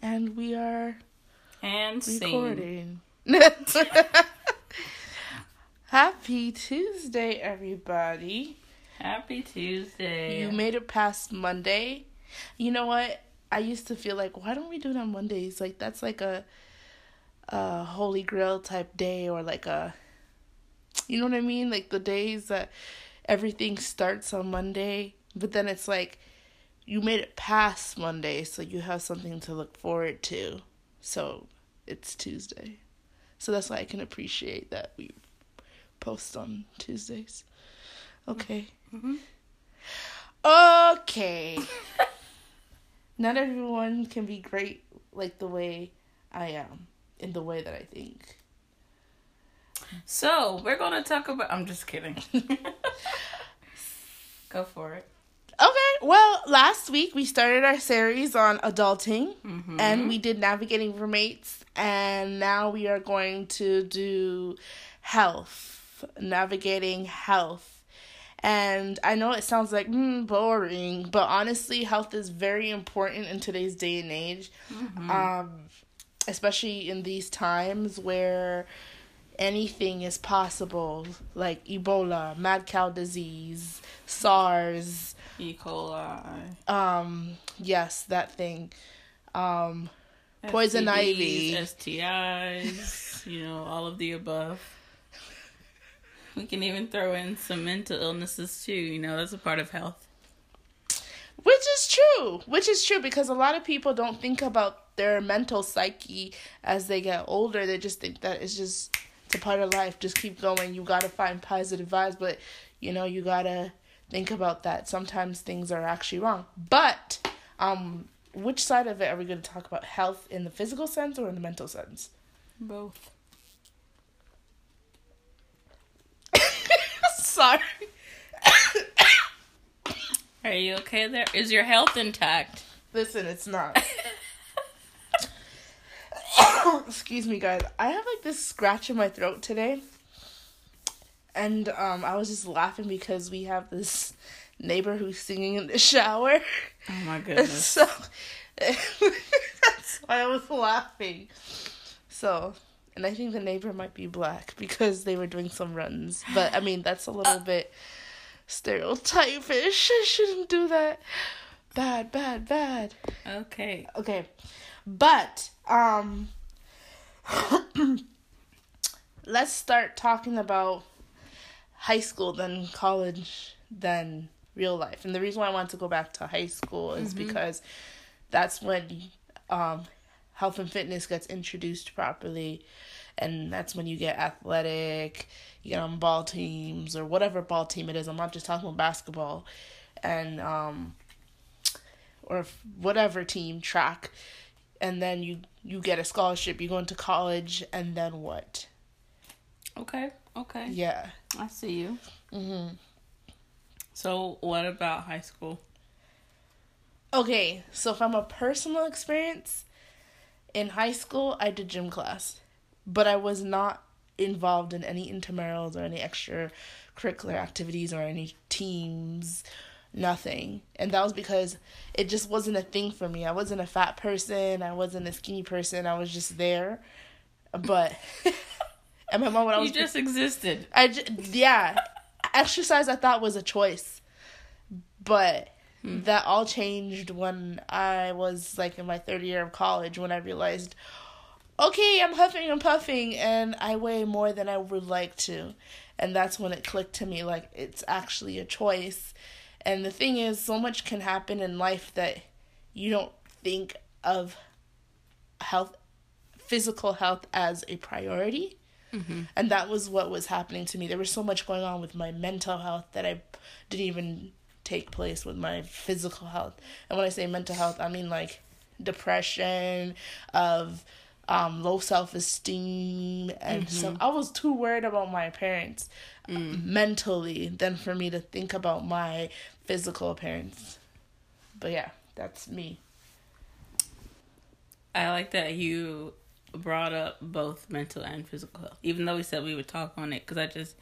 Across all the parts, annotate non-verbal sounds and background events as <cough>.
And we are And recording. <laughs> Happy Tuesday, everybody. Happy Tuesday. You made it past Monday. You know what? I used to feel like, why don't we do it on Mondays? Like that's like a a holy grail type day or like a you know what I mean? Like the days that everything starts on Monday, but then it's like you made it past Monday, so you have something to look forward to. So it's Tuesday. So that's why I can appreciate that we post on Tuesdays. Okay. Mhm. Okay. <laughs> Not everyone can be great like the way I am, in the way that I think. So we're gonna talk about. I'm just kidding. <laughs> Go for it. Okay, well, last week we started our series on adulting Mhm. and we did navigating roommates, and now we are going to do health, navigating health. And I know it sounds like mm, boring, but honestly, health is very important in today's day and age, um, especially in these times where anything is possible, like Ebola, mad cow disease, SARS, E. coli. um, yes, that thing. Um, Poison ivy. STIs. You know, all of the above. We can even throw in some mental illnesses too. You know, that's a part of health. which is true. Which is true because a lot of people don't think about their mental psyche as they get older. They just think that it's just it's a part of life. Just keep going. You gotta find positive vibes, but you know you gotta think about that. Sometimes things are actually wrong. But um, which side of it are we gonna talk about? Health in the physical sense or in the mental sense? Both. <laughs> Sorry. Are you okay there? Is your health intact? Listen, it's not. <laughs> <coughs> Excuse me, guys. I have like this scratch in my throat today. And um I was just laughing because we have this neighbor who's singing in the shower. Oh my <laughs> And goodness. so <laughs> that's why I was laughing. So, and I think the neighbor might be black because they were doing some runs. But I mean, that's a little bit stereotypish. I shouldn't do that. Bad, bad, bad. Okay. Okay. But um <clears throat> let's start talking about high school then college then real life. And the reason why I want to go back to high school is because that's when um health and fitness gets introduced properly and that's when you get athletic, you get on ball teams or whatever ball team it is. I'm not just talking about basketball. And um or whatever team track and then you you get a scholarship you go into college and then what Okay. Okay. yeah. I see you. hmm So, what about high school? okay so from a personal experience in high school i did gym class but i was not involved in any intramurals or any extracurricular activities or any teams nothing. And that was because it just wasn't a thing for me. I wasn't a fat person. I wasn't a skinny person. I was just there. But <laughs> and my mom when i was You just existed. I j- yeah, <laughs> exercise I thought was a choice, but hmm. that all changed when I was like in my third year of college when I realized, okay, I'm huffing and puffing and I weigh more than I would like to, and that's when it clicked to me like it's actually a choice, and the thing is, so much can happen in life that you don't think of health, physical health as a priority and that was what was happening to me. There was so much going on with my mental health that i didn't even take place with my physical health. And when i say mental health i mean like depression of um, low self-esteem. And so i was too worried about my appearance uh, mentally than for me to think about my physical appearance. But yeah that's me. I like that you brought up both mental and physical health, even though we said we would talk on it, because I just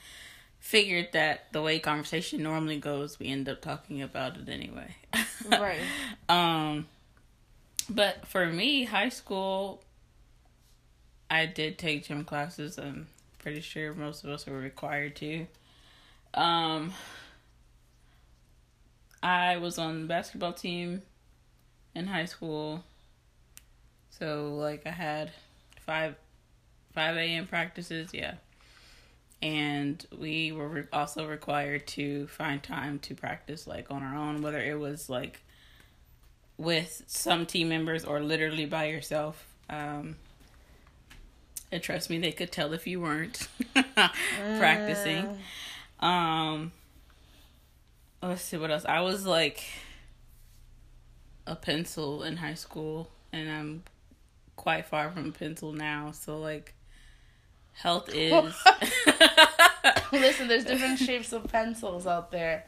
figured that the way conversation normally goes, we end up talking about it anyway. <laughs> Right. Um, But for me, high school, I did take gym classes. I'm pretty sure most of us were required to. Um, I was on the basketball team in high school. So like I had five five a.m. practices, yeah, and we were re- also required to find time to practice like on our own, whether it was like with some team members or literally by yourself. Um, and trust me, they could tell if you weren't <laughs> practicing. Um, let's see what else. I was like a pencil in high school, and I'm quite far from pencil now. So like, health <laughs> is. <laughs> Listen, there's different shapes of pencils out there.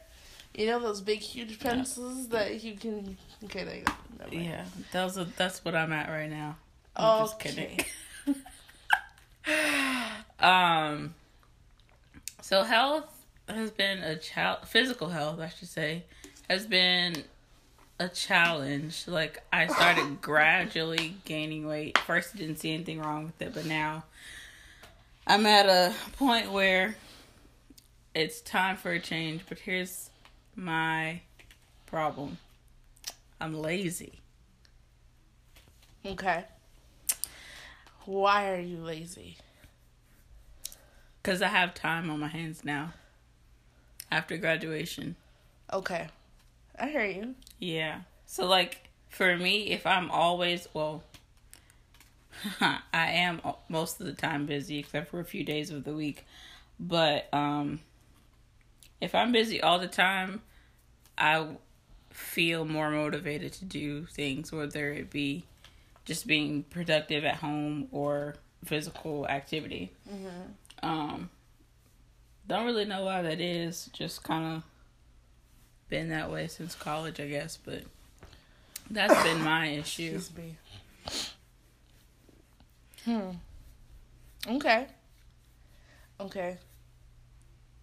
You know those big, huge pencils that you can. Okay, there you go. Yeah, that was a, that's what I'm at right now. I'm just kidding. <laughs> um. So health has been a child. Physical health, I should say, has been a challenge. Like I started <laughs> gradually gaining weight. First, I didn't see anything wrong with it, but now I'm at a point where it's time for a change. But here's my problem: I'm lazy. Okay. Why are you lazy? Because I have time on my hands now. After graduation. Okay. I hear you. Yeah. So, like, for me, if I'm always, well, <laughs> I am most of the time busy, except for a few days of the week. But, um, if I'm busy all the time, I feel more motivated to do things, whether it be just being productive at home or physical activity. Um, don't really know why that is. Just kind of been that way since college, I guess. But that's been my <coughs> issue. Excuse me. Hmm. Okay. Okay.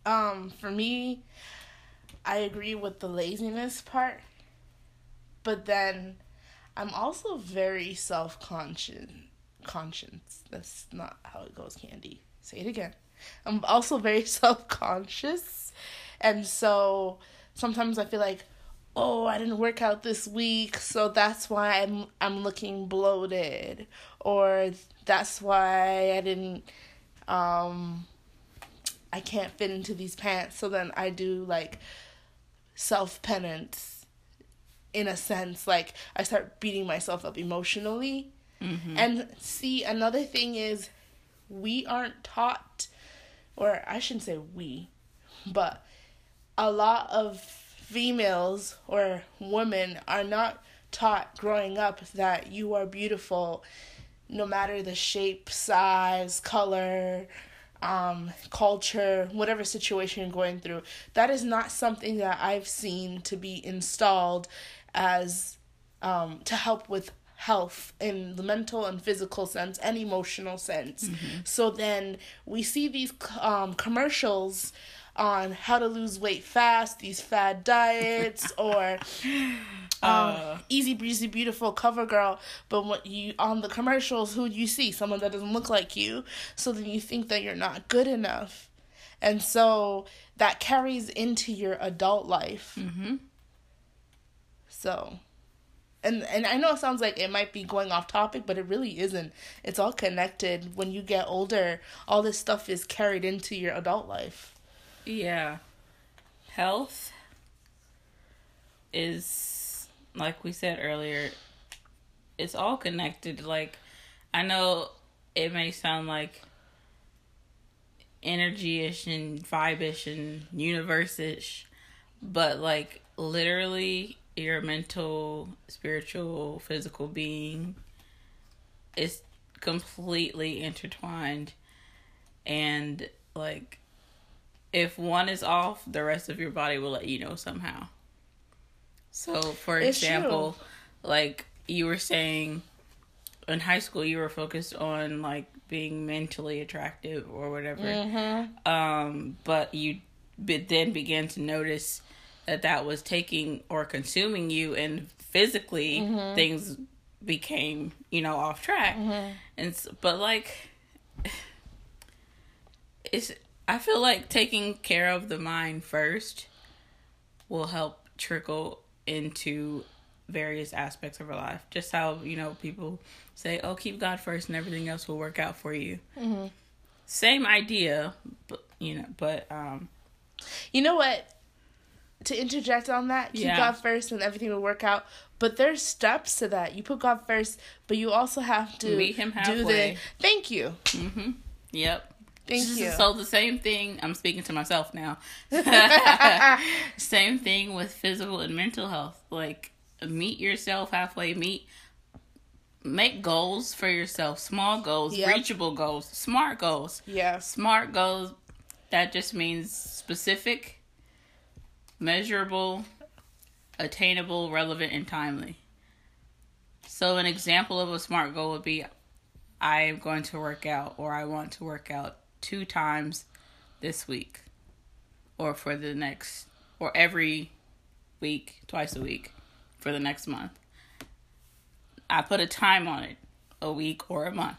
Um, for me, I agree with the laziness part, but then I'm also very self conscious. Conscience. That's not how it goes, Candy. Say it again. I'm also very <laughs> self conscious, and so sometimes I feel like, oh, I didn't work out this week, so that's why I'm I'm looking bloated, or that's why I didn't um I can't fit into these pants. So then I do like self penance in a sense like I start beating myself up emotionally. And see another thing is we aren't taught or I shouldn't say we, but a lot of females or women are not taught growing up that you are beautiful no matter the shape, size, color, um, culture, whatever situation you're going through. That is not something that I've seen to be installed as um, to help with health in the mental and physical sense and emotional sense. So then we see these um, commercials on how to lose weight fast, these fad diets, <laughs> or um, easy breezy beautiful cover girl. But what you on the commercials, who do you see? Someone that doesn't look like you. So then you think that you're not good enough, and so that carries into your adult life. Mm-hmm. So, and and I know it sounds like it might be going off topic, but it really isn't. It's all connected. When you get older, all this stuff is carried into your adult life. Yeah. Health is, like we said earlier, it's all connected. Like, I know it may sound like energy ish and vibe ish and universe ish, but like, literally, your mental, spiritual, physical being is completely intertwined. And, like, if one is off, the rest of your body will let you know somehow. So, for It's example, like you were saying in high school, you were focused on like being mentally attractive or whatever. Um, but you but then began to notice that that was taking or consuming you, and physically things became you know off track Mm-hmm. and but like <sighs> it's i feel like taking care of the mind first will help trickle into various aspects of our life just how you know people say oh keep god first and everything else will work out for you Mm-hmm. same idea but you know but um You know what? To interject on that, keep Yeah. God first and everything will work out. But there's steps to that. You put God first, but you also have to Meet him do the halfway. thank you. hmm yep Thank you. So the same thing. I'm speaking to myself now. <laughs> <laughs> same thing with physical and mental health. Like meet yourself halfway. Meet. Make goals for yourself. Small goals, Yep. reachable goals, smart goals. Yeah. Smart goals. That just means specific, measurable, attainable, relevant, and timely. So an example of a smart goal would be I am going to work out or I want to work out two times this week or for the next or every week, twice a week for the next month. I put a time on it, a week or a month.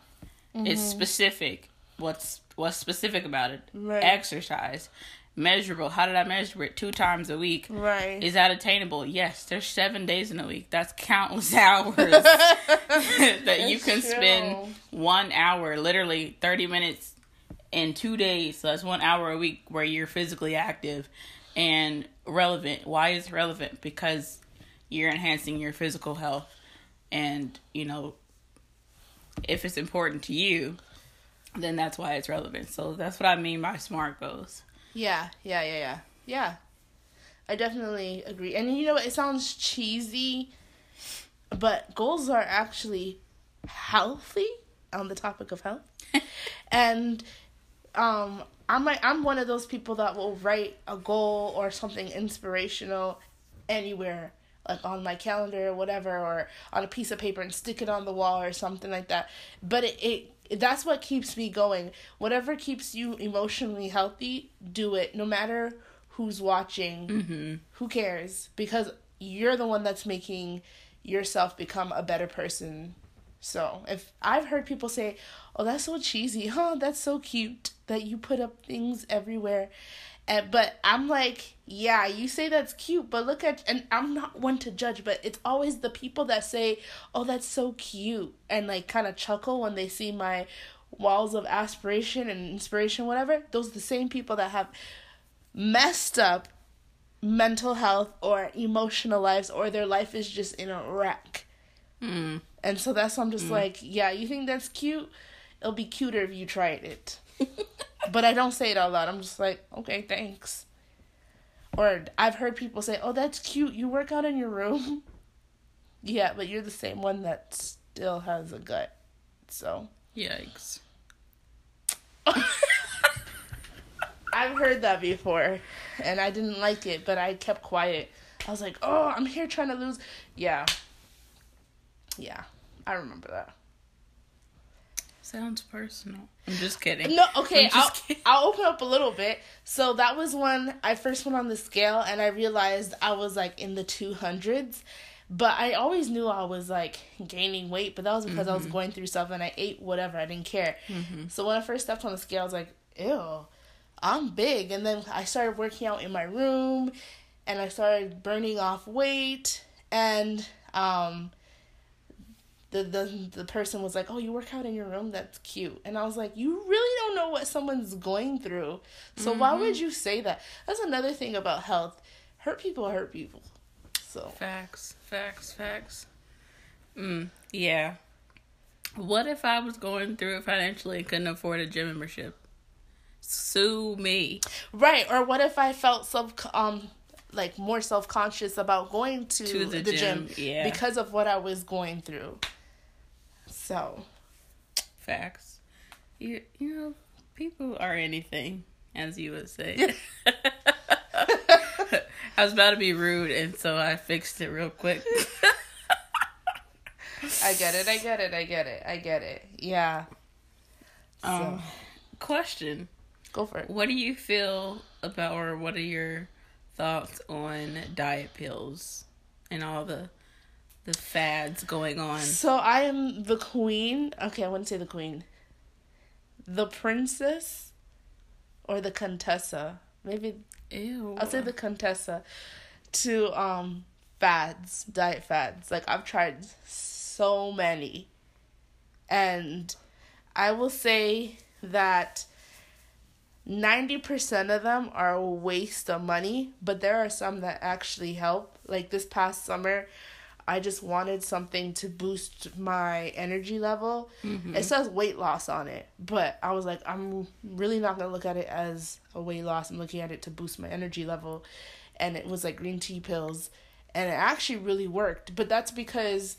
It's mm-hmm. specific. What's what's specific about it? Right. Exercise. Measurable. How did I measure it? Two times a week. Right. Is that attainable? Yes. There's seven days in a week. That's countless <laughs> hours <laughs> that <laughs> you can That's spend one hour, literally 30 minutes in two days. So that's one hour a week where you're physically active and relevant. Why is it relevant? Because you're enhancing your physical health. And, you know, if it's important to you, then that's why it's relevant. So that's what I mean by smart goals. Yeah, yeah, yeah, yeah. Yeah. I definitely agree. And you know? It sounds cheesy, but goals are actually healthy on the topic of health. <laughs> and um I'm like I'm one of those people that will write a goal or something inspirational anywhere like on my calendar or whatever or on a piece of paper and stick it on the wall or something like that. But it, it that's what keeps me going. Whatever keeps you emotionally healthy do it no matter who's watching. Mm-hmm. who cares? Because you're the one that's making yourself become a better person so if i've heard people say oh that's so cheesy huh? That's so cute that you put up things everywhere. And but i'm like yeah you say that's cute but look at and i'm not one to judge but it's always the people that say oh that's so cute and like kind of chuckle when they see my walls of aspiration and inspiration whatever. Those are the same people that have messed up mental health or emotional lives or their life is just in a wreck. Mm. And so that's why I'm just like, yeah, you think that's cute? It'll be cuter if you tried it. <laughs> but I don't say it out loud. I'm just like, okay, thanks. Or I've heard people say, oh, that's cute. You work out in your room. <laughs> yeah, but you're the same one that still has a gut. So Yikes. <laughs> I've heard that before, and I didn't like it, but I kept quiet. I was like, "Oh, I'm here trying to lose." Yeah, yeah, I remember that. Sounds personal. I'm just kidding. No, okay, I'll kidding. I'll open up a little bit. So that was when I first went on the scale, and I realized I was like in the two hundreds. But I always knew I was like gaining weight, but that was because I was going through stuff and I ate whatever. I didn't care. So when I first stepped on the scale, I was like, ew, I'm big. And then I started working out in my room and I started burning off weight. And um, the, the, the person was like, oh, you work out in your room? That's cute. And I was like, you really don't know what someone's going through. So why would you say that? That's another thing about health. Hurt people hurt people. So. Facts, facts, facts. Mm, yeah. What if I was going through it financially and couldn't afford a gym membership? Sue me. Right, or what if I felt self um like more self conscious about going to, To the the, gym, gym, yeah. because of what I was going through. So Facts. You you know, people are anything, as you would say. <laughs> I was about to be rude, and so I fixed it real quick. <laughs> I get it, I get it, I get it, I get it. Yeah. So um, question: go for it. What do you feel about, or what are your thoughts on diet pills and all the the fads going on. So I am the queen. Okay, I wouldn't say the queen. The princess or the contessa. Maybe Ew. I'll say the contessa to um fads, diet fads. Like I've tried so many. And I will say that 90% of them are a waste of money, but there are some that actually help. Like this past summer, I just wanted something to boost my energy level. Mm-hmm. It says weight loss on it, but I was like, I'm really not gonna look at it as a weight loss. I'm looking at it to boost my energy level. And it was like green tea pills. And it actually really worked. But that's because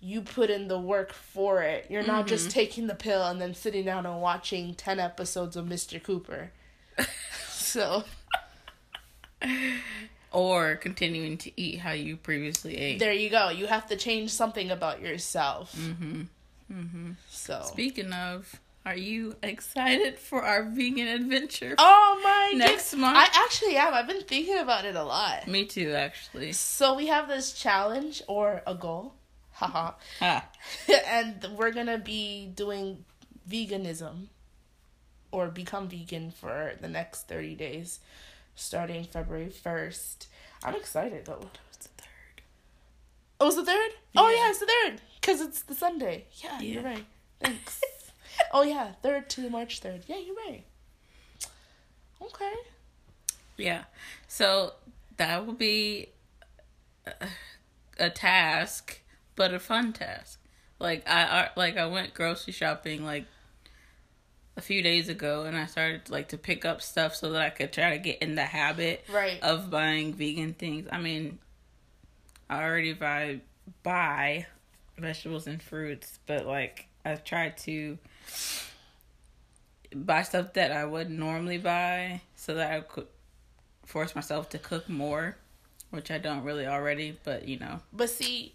you put in the work for it. You're not Mm-hmm. just taking the pill and then sitting down and watching 10 episodes of Mr. Cooper. <laughs> so, Or continuing to eat how you previously ate. there you go. You have to change something about yourself. Mm-hmm. Mm-hmm. So, Speaking of, are you excited for our vegan adventure oh my next goodness. month? I actually am. I've been thinking about it a lot. Me too, actually. So, we have this challenge or a goal. Haha. Ah, <laughs> and we're going to be doing veganism or become vegan for the next 30 days starting February 1st. I'm excited though. it's the third. Oh, it's the third? Oh, Yeah. yeah, it's the third. Because it's the Sunday. Yeah, you're right. <laughs> Thanks. oh, yeah, 3rd to March 3rd. Yeah, you're right. Okay. Yeah. So that will be a, a task, but a fun task. Like I, I like I went grocery shopping like a few days ago and I started like to pick up stuff so that I could try to get in the habit Right. of buying vegan things. I mean, I already buy buy vegetables and fruits, but like I've tried to buy stuff that I would normally buy so that I could force myself to cook more, which I don't really already, but you know. But see,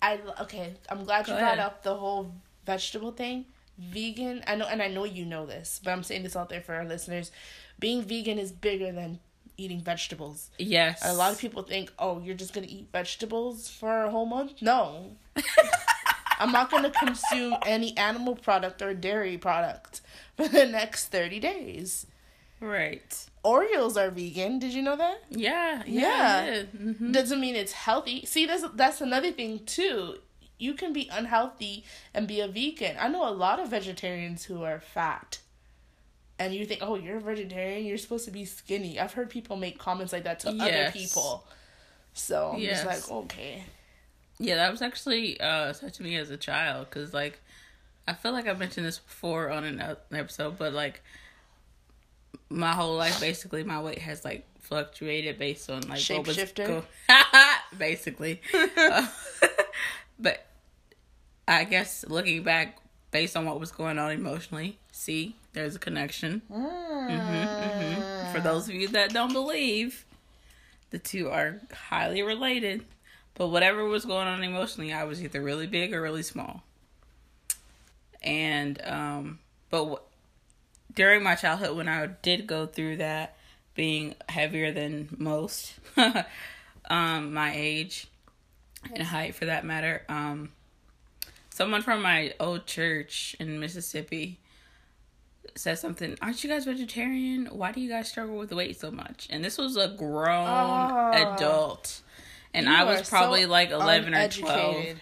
I okay. I'm glad you Go brought up the whole vegetable thing. Vegan, I know, and I know you know this, but I'm saying this out there for our listeners. Being vegan is bigger than eating vegetables. Yes. A lot of people think, oh, you're just gonna eat vegetables for a whole month. No, <laughs> I'm not gonna consume any animal product or dairy product for the next thirty days. Right. Oreos are vegan. Did you know that? Yeah. Yeah. Yeah. Mhm. doesn't mean it's healthy. See, that's that's another thing too. You can be unhealthy and be a vegan. I know a lot of vegetarians who are fat. And you think, "Oh, you're a vegetarian, you're supposed to be skinny." I've heard people make comments like that to other people. So, I'm Yes. just like, "Okay." Yeah, that was actually uh said to me as a child because like I feel like I mentioned this before on an episode, but like my whole life basically my weight has like fluctuated based on like what was Shapeshifter? go- <laughs> basically. <laughs> Uh, <laughs> but I guess looking back based on what was going on emotionally, see, there's a connection. For those of you that don't believe, the two are highly related. But whatever was going on emotionally, I was either really big or really small. And um, but w- during my childhood, when I did go through that, being heavier than most, <laughs> um, my age and height for that matter, um, someone from my old church in Mississippi said something, Aren't you guys vegetarian? Why do you guys struggle with weight so much? And this was a grown Ah. adult. And I was probably so like 11 or 12. uneducated.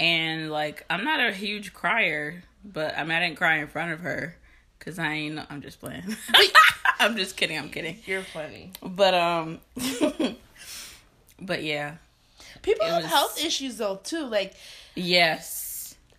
And like, I'm not a huge crier, but I mean, I didn't cry in front of her because I ain't, I'm just playing. <laughs> I'm just kidding, I'm kidding. You're funny. But, um, <laughs> but yeah. People It have was- health issues though too. Like, Yes.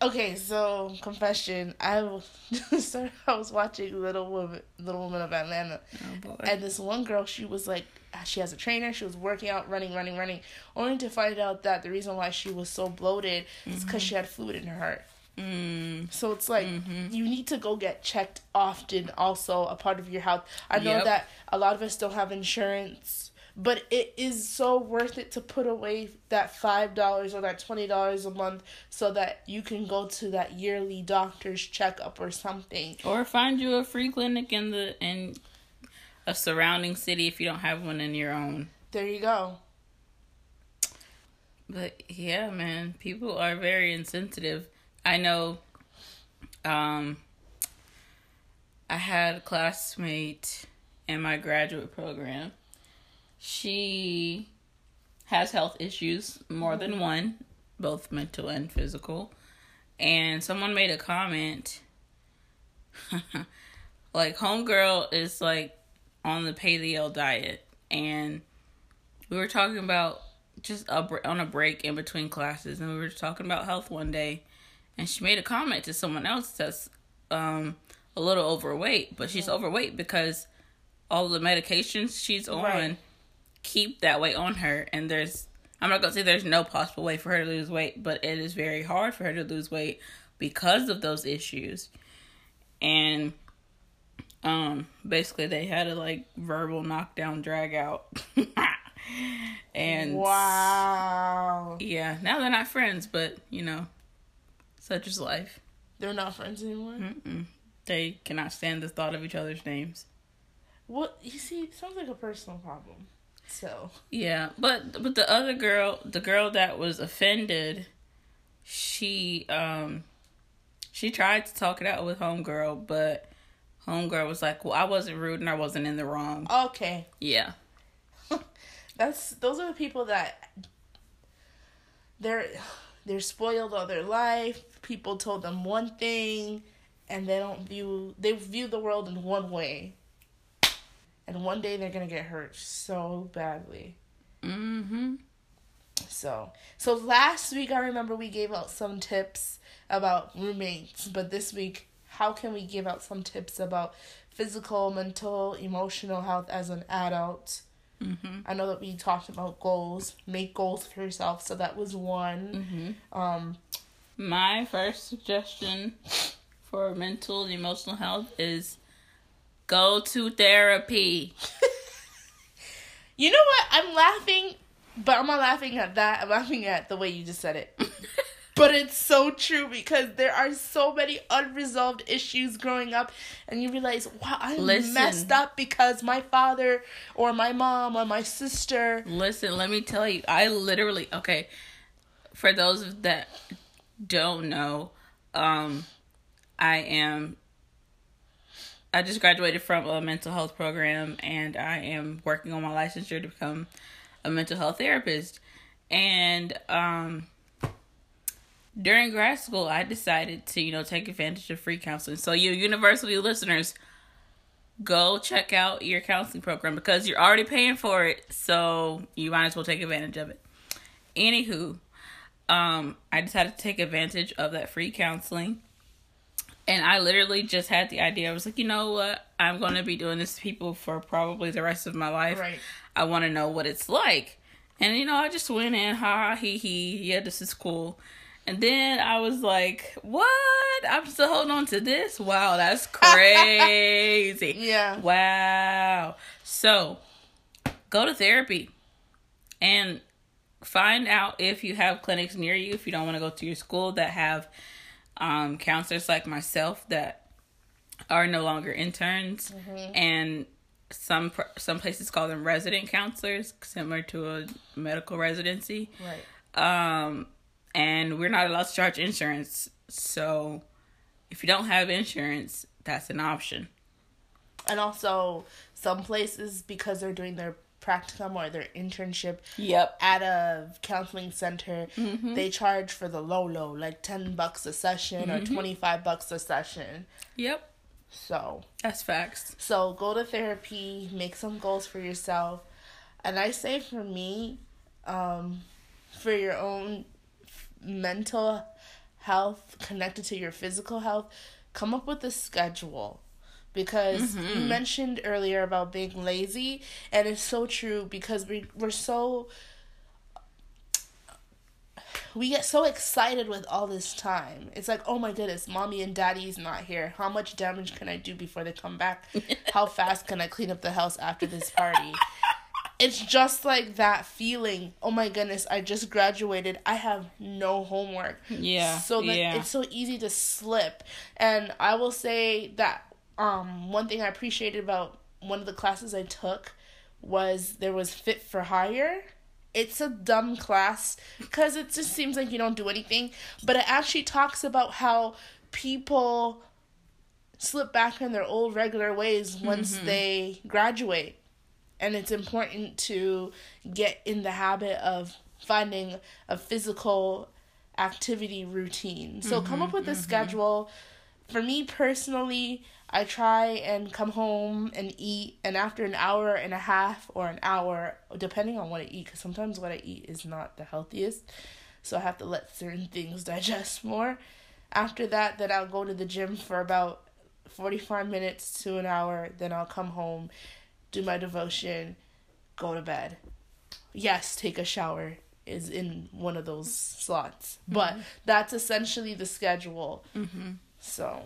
Okay, so confession, I was <laughs> I was watching Little Woman, Little Woman of Atlanta, Oh. And this one girl, she was like, she has a trainer. She was working out, running, running, running, only to find out that the reason why she was so bloated is because she had fluid in her heart. Mm, So it's like you need to go get checked often. Also, a part of your health. I know Yep. that a lot of us don't have insurance, but it is so worth it to put away that five dollars or that twenty dollars a month so that you can go to that yearly doctor's checkup or something. or find you a free clinic in the, in a surrounding city if you don't have one in your own. There you go. But yeah, man, people are very insensitive. I know um I had a classmate in my graduate program. She has health issues, more than one, both mental and physical. And someone made a comment <laughs> like homegirl is like on the paleo diet and we were talking about just a, on a break in between classes and we were talking about health one day and she made a comment to someone else that's um a little overweight but she's overweight because all the medications she's on Right. Keep that weight on her and there's i'm not gonna say there's no possible way for her to lose weight but it is very hard for her to lose weight because of those issues and um basically they had a like verbal knockdown drag out <laughs> and Wow. yeah now they're not friends but you know such is life They're not friends anymore. Mm-mm. they cannot stand the thought of each other's names What you see it sounds like a personal problem. So yeah but but the other girl the girl that was offended she um she tried to talk it out with homegirl but homegirl was like well i wasn't rude and i wasn't in the wrong okay, yeah <laughs> that's those are the people that they're they're spoiled all their life. People told them one thing, and they don't view they view the world in one way. And one day they're gonna get hurt so badly. mm-hmm So, so last week I remember we gave out some tips about roommates, but this week, how can we give out some tips about physical, mental, emotional health as an adult? mm-hmm I know that we talked about goals, make goals for yourself, so that was one. mm-hmm Um, My first suggestion for mental and emotional health is go to therapy. <laughs> you know what? I'm laughing, but I'm not laughing at that. I'm laughing at the way you just said it. <laughs> But it's so true because there are so many unresolved issues growing up, and you realize, wow, I Listen. messed up because my father or my mom or my sister. Listen, let me tell you, I literally okay. For those that don't know, um, I am. I just graduated from a mental health program, and I am working on my licensure to become a mental health therapist. And um, during grad school, I decided to you know take advantage of free counseling. So, you university listeners, go check out your counseling program because you're already paying for it, so you might as well take advantage of it. Anywho, um, I decided to take advantage of that free counseling. And I literally just had the idea. I was like, you know what? I'm going to be doing this to people for probably the rest of my life. Right. I want to know what it's like. And, you know, I just went in, ha ha, he he, yeah, this is cool. And then I was like, what? I'm still holding on to this? Wow, that's <laughs> crazy. Yeah. Wow. So, go to therapy and find out if you have clinics near you, if you don't want to go to your school that have um, counselors like myself that are no longer interns. And some some places call them resident counselors similar to a medical residency. Right. um and we're not allowed to charge insurance. So if you don't have insurance that's an option. And also, some places, because they're doing their practicum or their internship yep at a counseling center, Mm-hmm. they charge for the low low, like 10 bucks a session Mm-hmm. or 25 bucks a session. yep So, that's facts so go to therapy, make some goals for yourself. And I say for me, um, for your own mental health connected to your physical health, come up with a schedule. Because you mm-hmm. mentioned earlier about being lazy, and it's so true because we, we're so we get so excited with all this time. It's like, oh my goodness, mommy and daddy's not here. How much damage can I do before they come back? <laughs> How fast can I clean up the house after this party? it's just like that feeling. Oh my goodness, I just graduated. I have no homework. Yeah, So that yeah. it's so easy to slip. And I will say that um one thing I appreciated about one of the classes I took was there was fit for hire it's a dumb class because it just seems like you don't do anything. But it actually talks about how people slip back in their old regular ways once Mm-hmm. they graduate. And it's important to get in the habit of finding a physical activity routine. So come up with a schedule. For me personally, I try and come home and eat, and after an hour and a half or an hour, depending on what I eat, because sometimes what I eat is not the healthiest, so I have to let certain things <laughs> digest more. After that, then I'll go to the gym for about 45 minutes to an hour, then I'll come home, do my devotion, go to bed. Yes, take a shower is in one of those slots, but that's essentially the schedule. Mm-hmm. So,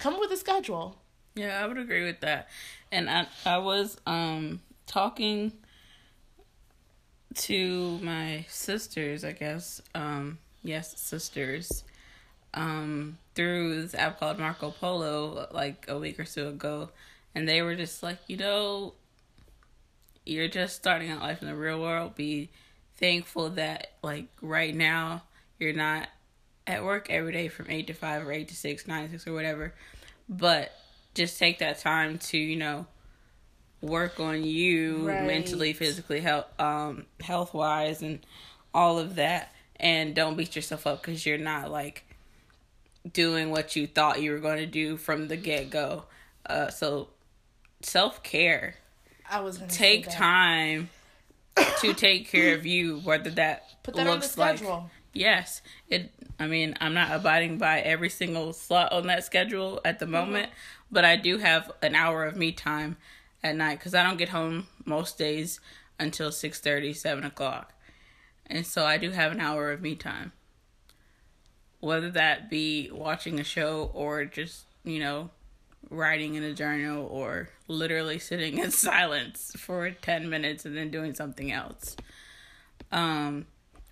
come with a schedule. Yeah, I would agree with that. And I I was um talking to my sisters, I guess. Um yes, sisters. Um through this app called Marco Polo like a week or so ago and they were just like, you know, you're just starting out life in the real world. Be thankful that like right now you're not at work every day from eight to five or eight to six, nine to six or whatever. But just take that time to, you know, work on you Right. mentally, physically, health um health wise and all of that. And don't beat yourself up because you're not like doing what you thought you were going to do from the get go. Uh, so self care I was take time to take care of you whether that Put that on the looks like schedule. Yes it i mean i'm not abiding by every single slot on that schedule at the moment but i do have an hour of me time at night because i don't get home most days until 6 7 o'clock. And so i do have an hour of me time. Whether that be watching a show or just you know writing in a journal or literally sitting <laughs> in silence for 10 minutes and then doing something else. Um,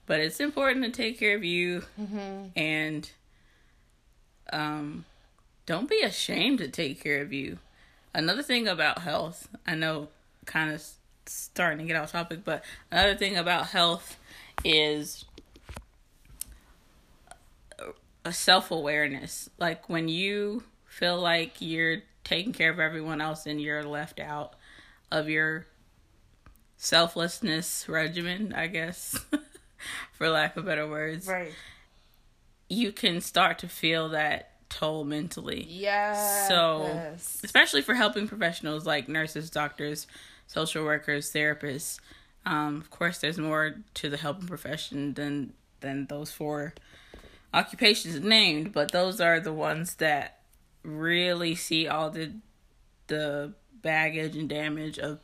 but it's important to take care of you and um, don't be ashamed to take care of you. Another thing about health, I know kind of starting to get off topic, but another thing about health is a self awareness. Like when you feel like you're taking care of everyone else and you're left out of your selflessness regimen, I guess, <laughs> <laughs> for lack of better words, Right. you can start to feel that toll mentally. Yeah. So, especially for helping professionals like nurses, doctors, social workers, therapists. Um, of course, there's more to the helping profession than than those four occupations named, but those are the ones that really see all the the baggage and damage of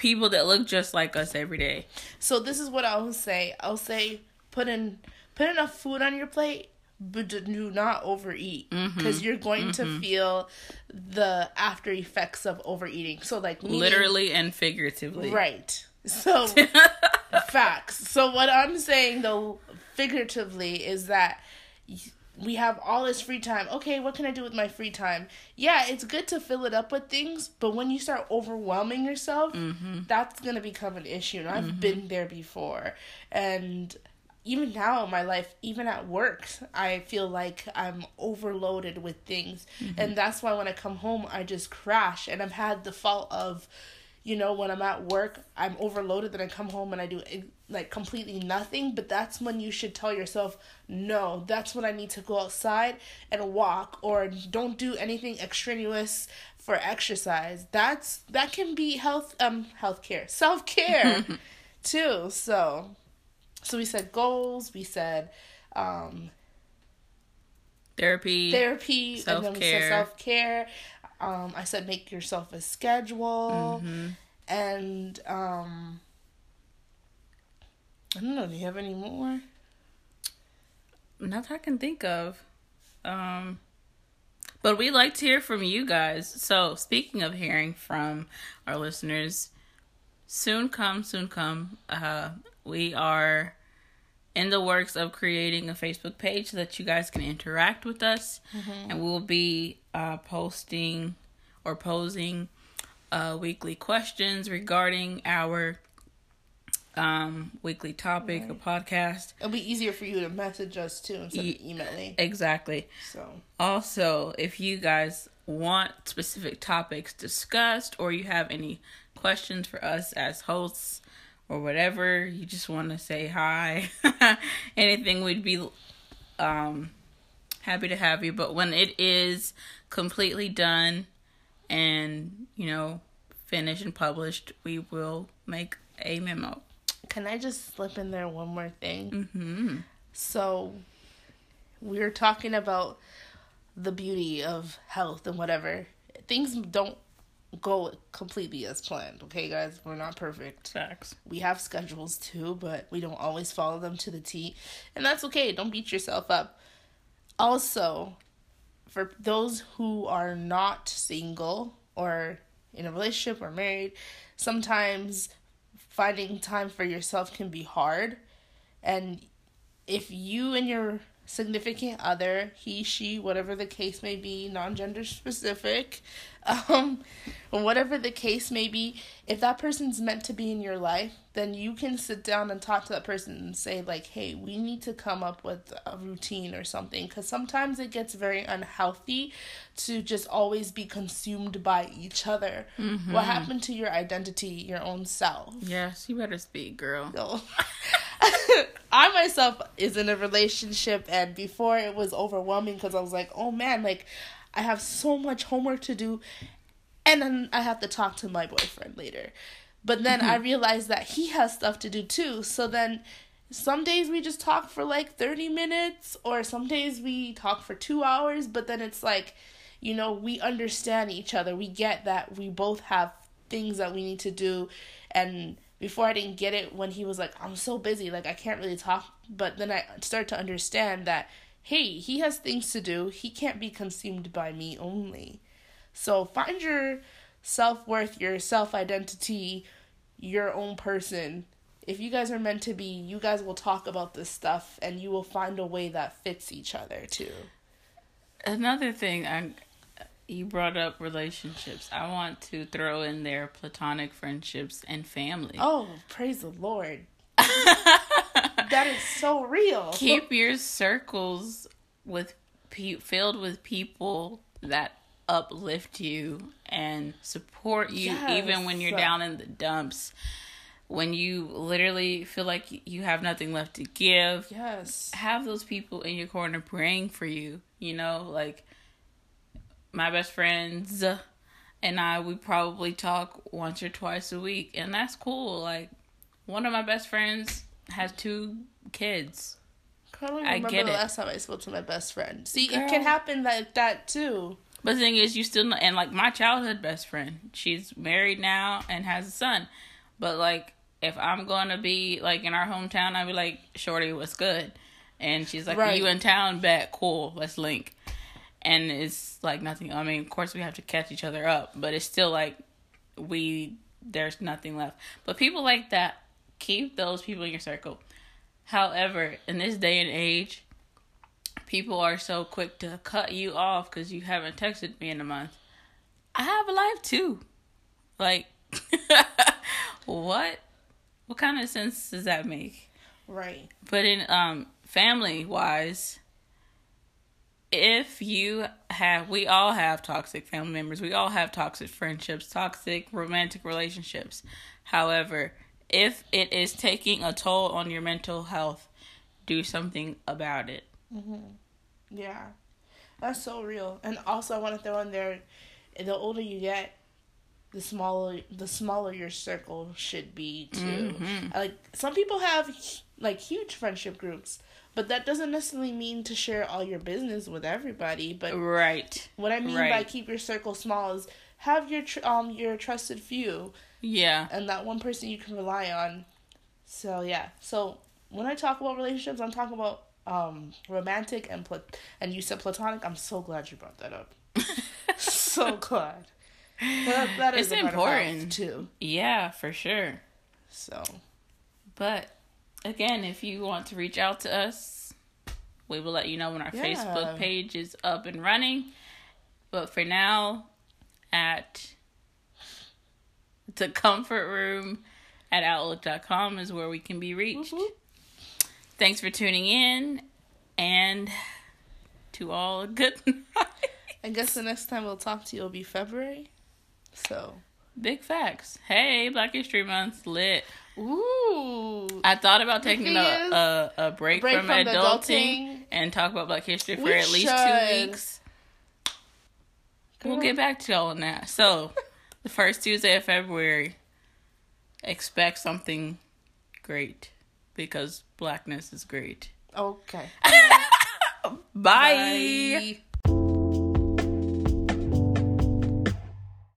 people that look just like us every day. So this is what I'll say. I'll say put in put enough food on your plate, but do not overeat Mm-hmm. because you're going to feel the after effects of overeating. So like meaning- Literally and figuratively. right. So <laughs> facts. So what I'm saying though figuratively is that we have all this free time. Okay, what can I do with my free time? Yeah, it's good to fill it up with things, but when you start overwhelming yourself, mm-hmm. that's going to become an issue. And I've mm-hmm. been there before. And even now in my life, even at work, I feel like I'm overloaded with things. Mm-hmm. And that's why when I come home, I just crash. And I've had the fault of, you know, when I'm at work, I'm overloaded, then I come home and I do eh, like completely nothing. But that's when you should tell yourself, no, that's when I need to go outside and walk, or don't do anything extraneous for exercise. That's that can be health um health care <laughs> self care <laughs> too. So, so we said goals. We said um Therapy. therapy and then we said Self-care. Um i said make yourself a schedule Mm-hmm. and um i don't know do you have any more Not that I can think of. Um, but we like to hear from you guys. So speaking of hearing from our listeners, soon come, soon come. Uh, we are in the works of creating a Facebook page so that you guys can interact with us, and we'll be uh, posting or posing uh, weekly questions regarding our um weekly topic, a podcast. It'll be easier for you to message us too instead Ye- of emailing. Exactly. So Also, if you guys want specific topics discussed or you have any questions for us as hosts or whatever, you just want to say hi, <laughs> anything, we'd be um, happy to have you. But when it is completely done and, you know, finished and published, we will make a memo. can I just slip in there one more thing? hmm So we were talking about the beauty of health and whatever. Things don't go completely as planned, okay guys? We're not perfect. Facts. We have schedules too, but we don't always follow them to the T. And that's okay. Don't beat yourself up. Also, for those who are not single or in a relationship or married, sometimes finding time for yourself can be hard. And if you and your significant other, he, she, whatever the case may be, non gender specific, um, whatever the case may be, if that person's meant to be in your life, then you can sit down and talk to that person and say, like, hey, we need to come up with a routine or something. Because sometimes it gets very unhealthy to just always be consumed by each other. What happened to your identity, your own self? Yes, you better speak, girl. No. <laughs> I myself is in a relationship, and before it was overwhelming because I was like, oh man, like I have so much homework to do, and then I have to talk to my boyfriend later. But then I mm-hmm. realized that he has stuff to do too. So then some days we just talk for like 30 minutes, or some days we talk for two hours, but then it's like, you know, we understand each other. We get that we both have things that we need to do. And before I didn't get it when he was like, I'm so busy, like I can't really talk. But then I start to understand that, hey, he has things to do. He can't be consumed by me only. So find your self worth, your self identity, your own person. If you guys are meant to be, you guys will talk about this stuff and you will find a way that fits each other too. Another thing, I you brought up relationships. I want to throw in there platonic friendships and family. Oh, praise the Lord. <laughs> that is so real. Keep your circles with pe- filled with people that uplift you and support you even when you're down in the dumps. When you literally feel like you have nothing left to give, Yes. have those people in your corner praying for you. You know, like my best friends and I, we probably talk once or twice a week, and that's cool. Like one of my best friends has two kids. I don't I remember get the it. last time I spoke to my best friend. See, Girl. it can happen like that too. But the thing is, you still know, and like my childhood best friend, she's married now and has a son. But like, if I'm gonna be like in our hometown, I'd be like, "Shorty, what's good?" And she's like, Right. "You in town? Bet, cool, let's link." And it's like nothing. I mean, of course, we have to catch each other up, but it's still like we there's nothing left. But people like that, keep those people in your circle. However, in this day and age, people are so quick to cut you off because you haven't texted me in a month. I have a life too. Like, <laughs> what? What kind of sense does that make? Right. But in um family wise, if you have, we all have toxic family members. We all have toxic friendships, toxic romantic relationships. However, if it is taking a toll on your mental health, do something about it. Yeah. That's so real. And also I want to throw in there the older you get, the smaller the smaller your circle should be too. Like some people have like huge friendship groups, but that doesn't necessarily mean to share all your business with everybody, but Right. what I mean by keep your circle small is have your tr- um your trusted few Yeah. and that one person you can rely on. So yeah. So when I talk about relationships, I'm talking about um romantic and plat- and you said platonic. I'm so glad you brought that up. <laughs> so glad. That, that is It's a part of health, important. too. Yeah, for sure. So But again, if you want to reach out to us, we will let you know when our Yeah. Facebook page is up and running. But for now, at the comfort room at outlook.com is where we can be reached. Whoop. Thanks for tuning in, and to all a <laughs> good night. I guess the next time we'll talk to you will be February. So, Big facts. Hey, Black History Month lit. ooh, I thought about taking a, a, a break, break from, from adulting, adulting. and talk about Black History for We at least two should. weeks. We'll get back to y'all on that. So, the first Tuesday of February, expect something great because blackness is great. okay. <laughs> Bye. Bye.